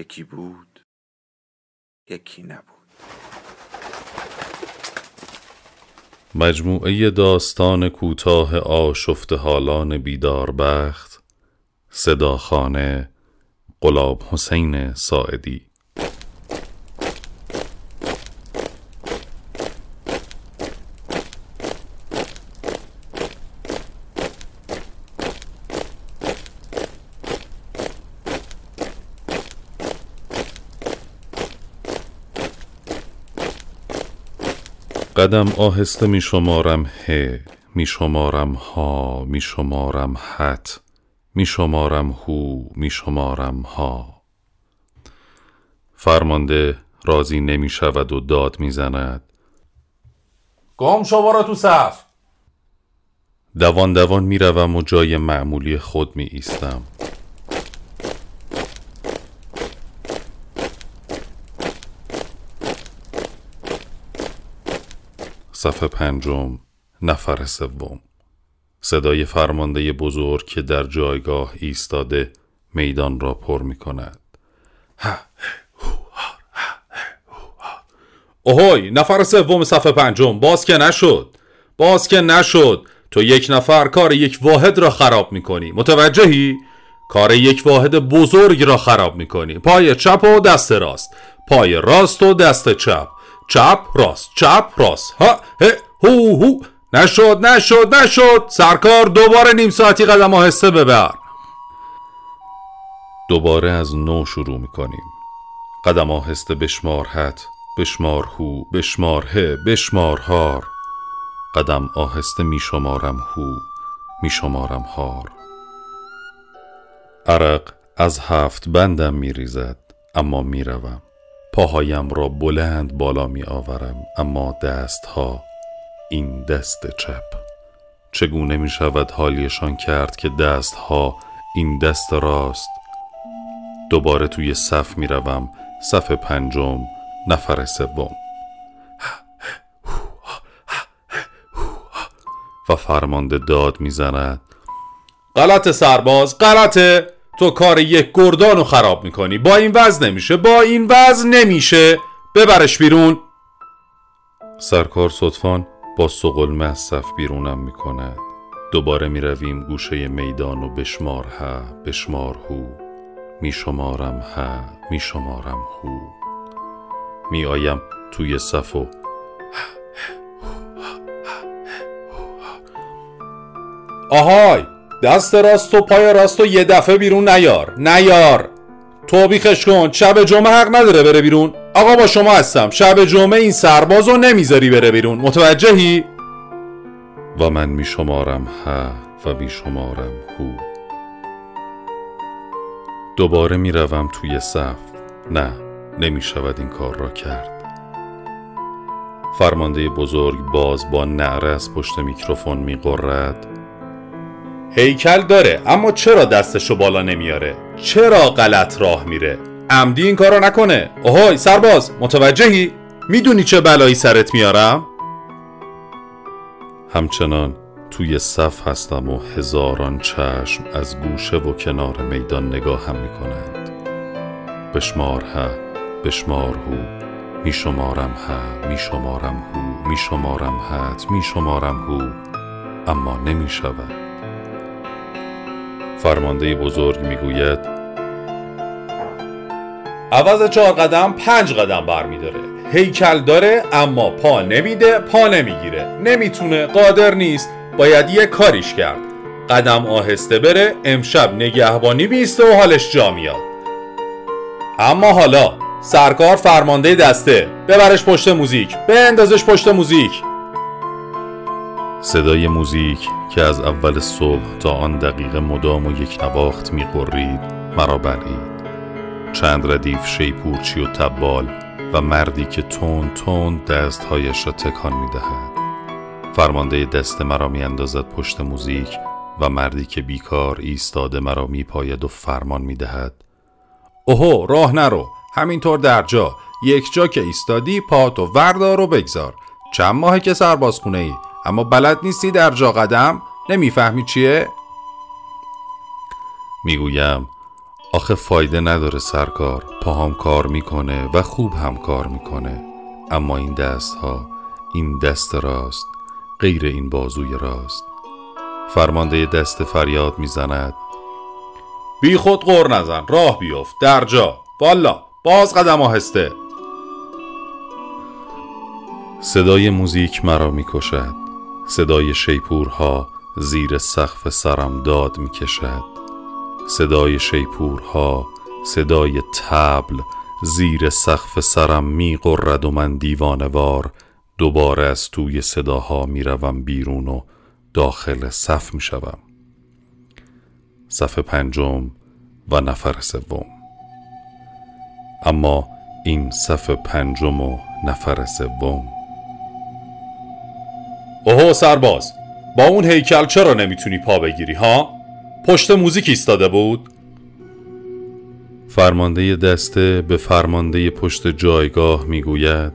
یکی بود یکی نبود. مجموعه داستان کوتاه آشفت حالان بیداربخت صداخانه قلاب حسین ساعدی. قدم آهسته می شمارم ه می شمارم ها می شمارم حت می شمارم هو می شمارم ها. فرمانده راضی نمی شود و داد می زند گم شو تو صف. دوان دوان می روم و جای معمولی خود می ایستم صفحه پنجم نفر سوم. صدای فرمانده بزرگ که در جایگاه ایستاده میدان را پر می کند اوهوی نفر سوم صفحه پنجم. باز که نشد باز که نشد. تو یک نفر کار یک واحد را خراب می‌کنی. متوجهی؟ کار یک واحد بزرگ را خراب می‌کنی. پای چپ و دست راست. پای راست و دست چپ. چپ راست چپ راست. ها هو هو. نشد نشد نشد. سرکار دوباره نیم ساعتی قدم آهسته ببر دوباره از نو شروع می‌کنیم. قدم آهسته بشمار حت بشمار هو بشمار ه بشمار هار. قدم آهسته میشمارم هو میشمارم هار. عرق از هفت بندم میریزد اما می‌روم. پاهایم را بلند بالا می آورم اما دستها این دست چپ. چگونه می شود حالیشان کرد که دستها این دست راست؟ دوباره توی صف می روم صف پنجم نفر سوم. و فرمانده داد می‌زند غلط سرباز غلطه! تو کار یک گردان رو خراب می‌کنی. با این وزن نمیشه. با این وزن نمیشه. ببرش بیرون. سرکار صدفان با سقل از بیرونم می‌کند. دوباره می‌رویم گوشه میدان و بشمار ها بشمار هو. میشمارم ها میشمارم هو. میآیم توی صف و آهای! دست راست و پای راست و یه دفعه بیرون نیار. نیار. تو بیخش کن. شب جمعه حق نداره بره بیرون. آقا با شما هستم. شب جمعه این سرباز رو نمی‌ذاری بره بیرون. متوجهی؟ و من میشمارم ها و بیشمارم هو. دوباره می‌روم توی صف. نه نمی‌شود این کار را کرد. فرمانده بزرگ باز با نعره از پشت میکروفون میقرد هیکل داره اما چرا دستشو بالا نمیاره؟ چرا غلط راه میره؟ عمدی این کارو نکنه. اوهای سرباز متوجهی؟ می‌دونی چه بلایی سرت میارم؟ همچنان توی صف هستم و هزاران چشم از گوشه و کنار میدان نگاه هم می‌کنند. بشمار ها بشمار هو میشمارم ها میشمارم هو میشمارم هت میشمارم هو اما نمی‌شود. فرمانده بزرگ می‌گوید عوض چهار قدم پنج قدم برمیداره. هیکل داره اما پا نمیده پا نمی‌گیره. نمی‌تونه قادر نیست. باید یه کاریش کرد. قدم آهسته بره امشب نگهبانی بیسته و حالش جا میاد. اما حالا سرکار فرمانده دسته. ببرش پشت موزیک. بندازش پشت موزیک. صدای موزیک که از اول صبح تا آن دقیقه مدام و یک نواخت می مرا بلعید. چند ردیف شیپورچی و تبال و مردی که تون تون دستهایش را تکان می دهد. فرمانده دست مرا می اندازد پشت موزیک و مردی که بیکار ایستاده مرا می پاید و فرمان می دهد. اوهو راه نرو. همینطور در جا. یک جا که ایستادی پاتو وردار و بگذار. چند ماهه که سربازخونه ای اما بلد نیستی در جا قدم؟ نمی‌فهمی چیه؟ می‌گویم آخه فایده نداره سرکار. پاهام کار می‌کنه و خوب هم کار می‌کنه. اما این دست ها این دست راست غیر این بازوی راست. فرمانده دست فریاد می‌زند. بی خود قور نزن راه بیفت در جا. والا باز قدم آهسته. صدای موزیک مرا می‌کشد. صدای شیپورها زیر سقف سرم داد می‌کشد. صدای شیپورها صدای تبل زیر سقف سرم میقرد و من دیوانوار دوباره از توی صداها می‌روم بیرون و داخل صف می‌شوم. صف پنجم و نفر سوم. اما این صف پنجم و نفر سوم اوهو سرباز. با اون هیکل چرا نمی‌تونی پا بگیری ها؟ پشت موزیک ایستاده بود؟ فرمانده دسته به فرمانده پشت جایگاه می‌گوید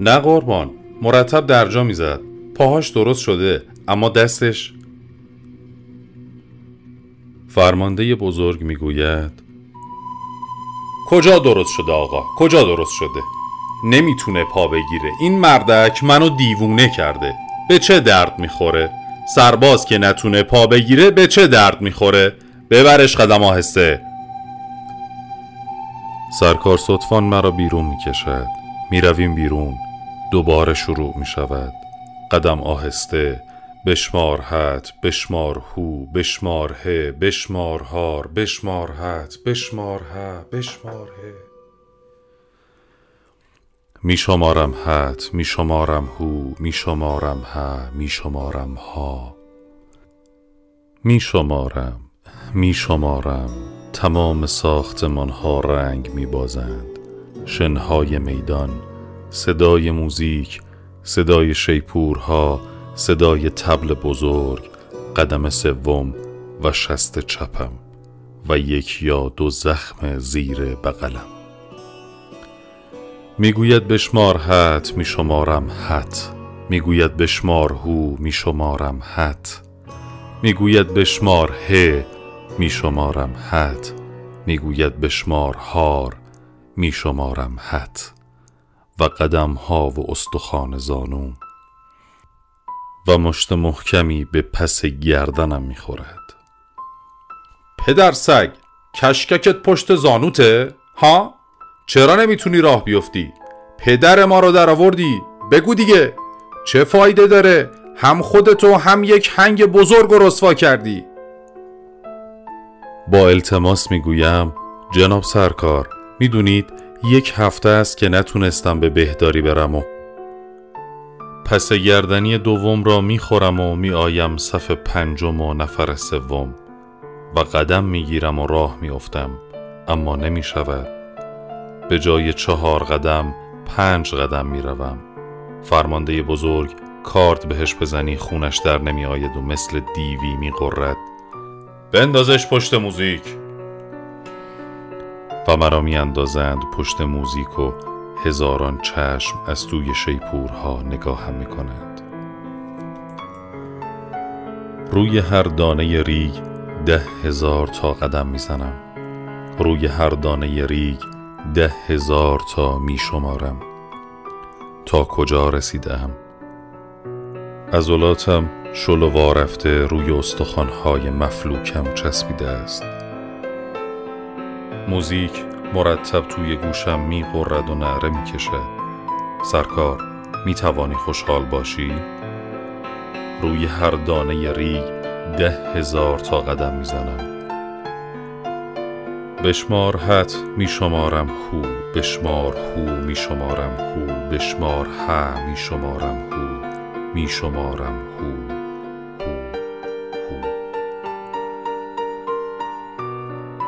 نه قربان مرتب درجا می‌زد. پاهاش درست شده اما دستش؟ فرمانده بزرگ می‌گوید کجا درست شده آقا؟ کجا درست شده؟ نمی‌تونه پا بگیره. این مردک منو دیوونه کرده. به چه درد می‌خوره؟ سرباز که نتونه پا بگیره به چه درد می‌خوره؟ ببرش قدم آهسته. سرکار صدفان مرا بیرون می‌کشد. می‌رویم بیرون. دوباره شروع می‌شود. قدم آهسته. بشمار حت بشمار هو بشمار ه بشمار هار بشمار حت بشمار ه بشمار ه. می شمارم حت می شمارم هو می شمارم ه می شمارم ها. می شمارم می شمارم تمام ساختمان ها رنگ می بازند شنهای میدان صدای موزیک صدای شیپورها صدای تبل بزرگ قدم سوم و شست چپم و یک یا دو زخم زیر بغلم. می‌گوید بشمار حت میشمارم حت. می‌گوید بشمار هو میشمارم حت. می‌گوید بشمار ه میشمارم حت. می‌گوید بشمار هار میشمارم حت. و قدم ها و استخوان زانوم و مشت محکمی به پس گردنم می‌خورد. پدر سگ کشککت پشت زانوته؟ ها؟ چرا نمی‌تونی راه بیفتی؟ پدر ما رو در آوردی بگو دیگه چه فایده داره هم خودتو هم یک هنگ بزرگ و رسوا کردی؟ با التماس می‌گویم جناب سرکار می‌دونید یک هفته است که نتونستم به بهداری برم و پس گردنی دوم را می‌خورم و میآیم صف پنجم و نفر سوم و قدم می‌گیرم و راه میافتم اما نمی‌شود. به جای چهار قدم پنج قدم می‌روم. فرمانده بزرگ کارت بهش بزنی خونش در نمی آید و مثل دیوی می قرد بندازش پشت موزیک. و مرا می اندازند پشت موزیک و هزاران چشم از توی شیپورها نگاهم می کنند. روی هر دانه ریگ ده هزار تا قدم می‌زنم روی هر دانه ریگ ده هزار تا می شمارم تا کجا رسیدم؟ عضلاتم شلو رفته روی استخوانهای مفلوکم چسبیده است. موزیک مرتب توی گوشم می و نعره می کشد سرکار می توانی خوشحال باشی؟ روی هر دانه ریگ ده هزار تا قدم می زنم بشمار حت می شمارم هو بشمار هو می شمارم هو بشمار ها می شمارم هو می شمارم هو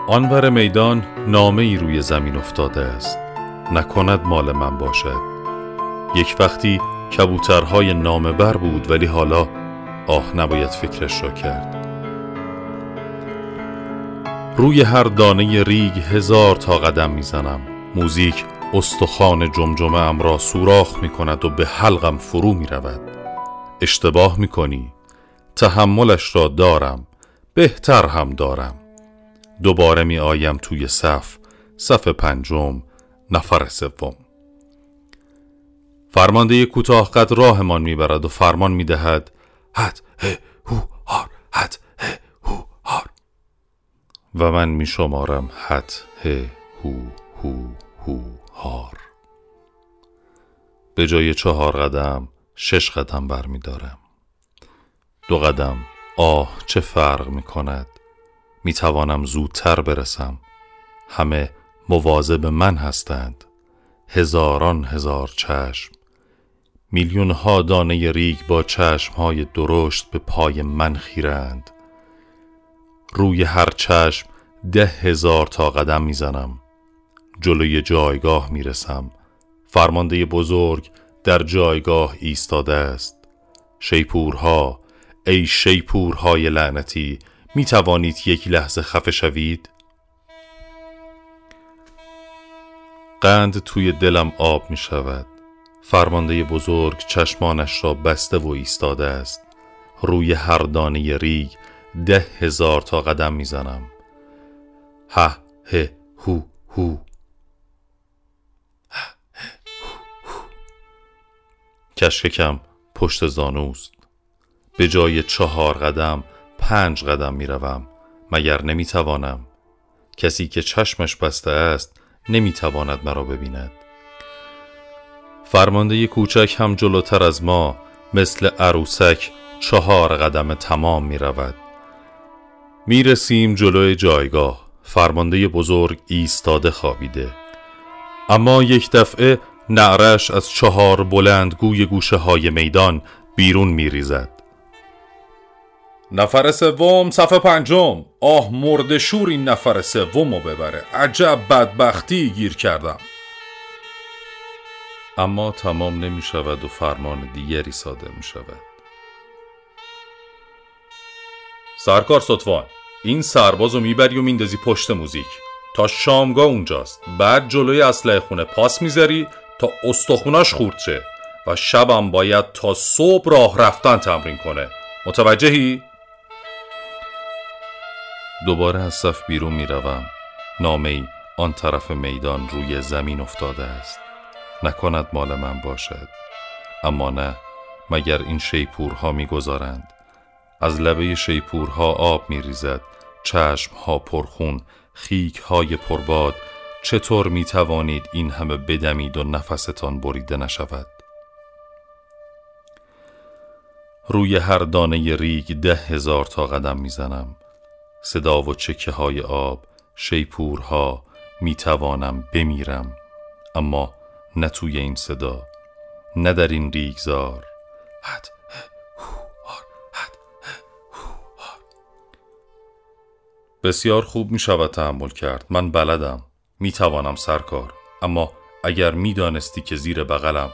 آنور میدان نامه ای روی زمین افتاده است. نکند مال من باشد. یک وقتی کبوترهای نامه بر بود ولی حالا آه نباید فکرش را کرد. روی هر دانه ریگ هزار تا قدم می‌زنم. موزیک استخوان جمجمه ام را سوراخ می کند و به حلقم فرو می رود اشتباه می کنی تحملش را دارم. بهتر هم دارم. دوباره می آیم توی صف. صف پنجم نفر سوم. فرمانده کوتاه قد راهمان می‌برد و فرمان می‌دهد. هد هو هار هد و من میشمارم هد هه هو هو هو هار. به جای چهار قدم شش قدم برمیدارم. دو قدم. آه چه فرق می کند می توانم زودتر برسم. همه مواظب من هستند. هزاران هزار چشم. میلیون ها دانه ریگ با چشم های درشت به پای من خیرند. روی هر چشم ده هزار تا قدم می‌زنم. جلوی جایگاه می‌رسم. فرمانده بزرگ در جایگاه ایستاده است. شیپورها ای شیپورهای لعنتی می توانید یک لحظه خفه شوید؟ قند توی دلم آب می شود فرمانده بزرگ چشمانش را بسته و ایستاده است. روی هر دانه ریگ ده هزار تا قدم می‌زنم. ه ه هو هو. کشککم پشت زانوست. به جای چهار قدم پنج قدم می‌روم مگر نمی‌توانم. کسی که چشمش بسته است نمی‌تواند مرا ببیند. فرمانده کوچک هم جلوتر از ما مثل عروسک چهار قدم تمام می رود می رسیم جلوی جایگاه. فرمانده بزرگ ایستاده خوابیده. اما یک دفعه نعرش از چهار بلند گوی گوشه های میدان بیرون می ریزد نفر سوم صفحه پنجم. آه مرد شور این نفر سوم رو ببره. عجب بدبختی گیر کردم. اما تمام نمی شود و فرمان دیگری صادر می شود سرکار سطفان این سرباز رو می‌بری و میندازی پشت موزیک. تا شامگاه اونجاست. بعد جلوی اسلحه خونه پاس می‌ذاری تا استخوناش خورد شه. و شبم باید تا صبح راه رفتن تمرین کنه. متوجهی؟ دوباره از صف بیرون می‌روم. نامه آن طرف میدان روی زمین افتاده است. نکند مال من باشد. اما نه مگر این شیپورها می‌گذارند. از لبه شیپورها آب میریزد چشمها پرخون خیک های پرباد. چطور می توانید این همه بدمید و نفستان بریده نشود؟ روی هر دانه ریگ ده هزار تا قدم می‌زنم. صدا و چکه های آب شیپورها می توانم بمیرم. اما نه توی این صدا نه در این ریگزار. هد بسیار خوب می شود تحمل کرد. من بلدم. می توانم سرکار. اما اگر می دانستی که زیر بغلم.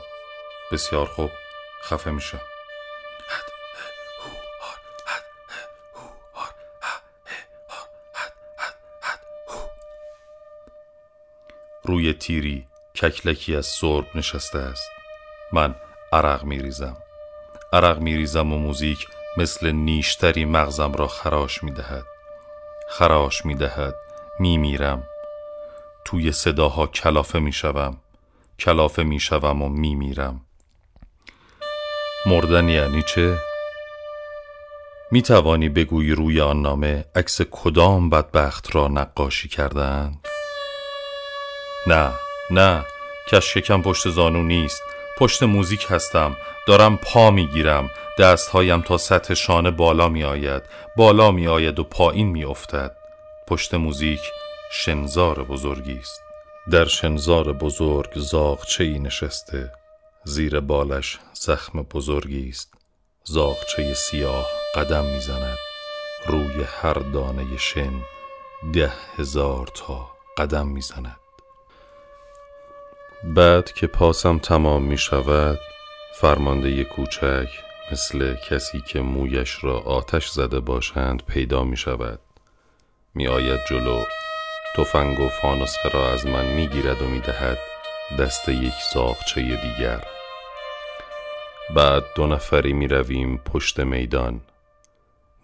بسیار خوب. خفه میشم روی تیری ککلکی از سرب نشسته است. من عرق می ریزم عرق می ریزم و موزیک مثل نیشتری مغزم را خراش می دهد خراش می دهد می میرم توی صداها کلافه می شوم کلافه می شوم و می میرم مردن یعنی چه؟ می توانی بگویی روی آن نامه عکس کدام بدبخت را نقاشی کردند؟ نه نه کشکم پشت زانو نیست پشت موزیک هستم دارم پا می‌گیرم دستهایم تا سطح شانه بالا می آید بالا می آید و پایین می افتد پشت موزیک شنزار بزرگی است. در شنزار بزرگ زاغچه ای نشسته زیر بالش زخم بزرگی است. زاغچه سیاه قدم می‌زند روی هر دانه شن ده هزار تا قدم می‌زند. بعد که پاسم تمام می شود فرمانده کوچک مثل کسی که مویش را آتش زده باشند پیدا می شود. می آید جلو. تفنگ و فانسخه را از من می گیرد و می دهد دست یک ساخچه دیگر. بعد دو نفری می رویم پشت میدان.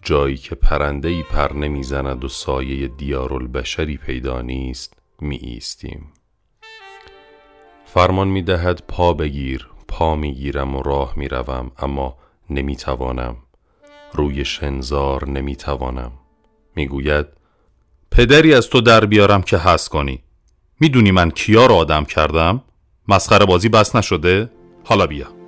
جایی که پرنده ای پر نمی‌زند و سایه دیارالبشری پیدا نیست می ایستیم. فرمان می دهد پا بگیر پا می گیرم و راه می روم اما نمی توانم روی شنزار نمی توانم می گوید پدری از تو در بیارم که هست کنی می‌دونی من کیا را آدم کردم؟ مسخره بازی بس نشده؟ حالا بیا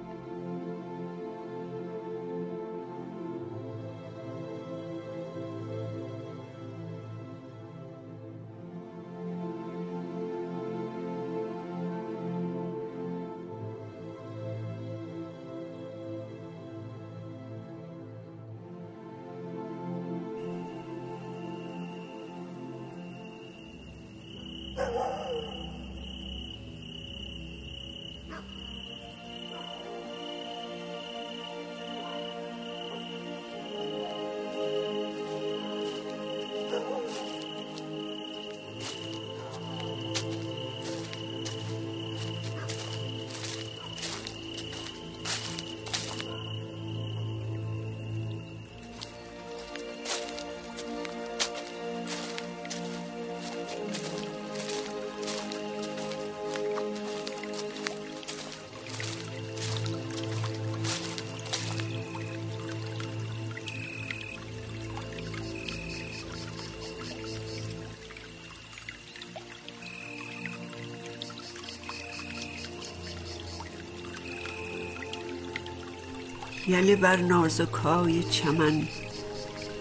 یله بر نازکای چمن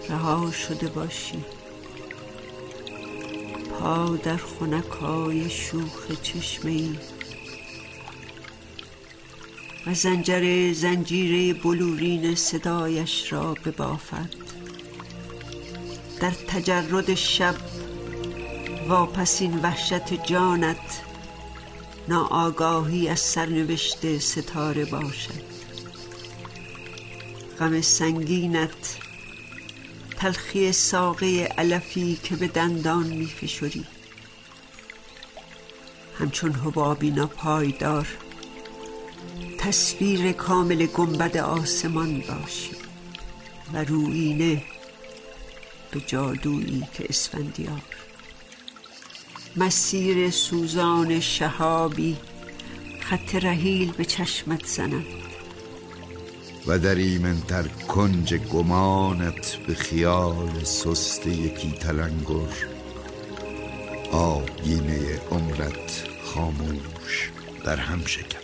رها شده باشی. پا در خونکای شوخ چشمه ای. و زنجر زنجیره بلورین صدایش را ببافد. در تجرد شب واپسین وحشت جانت ناآگاهی از سرنوشت ستاره باشد. غم سنگینت تلخی ساقه علفی که به دندان می همچون حبابی پایدار تصویر کامل گنبد آسمان باشی و روینه به جادویی که اسفندیار. مسیر سوزان شهابی خط رحیل به چشمت زند. و در ایمنتر کنج گمانت به خیال سست یکی تلنگر. آبگینه عمرت خاموش در هم شکن.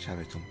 شبتون.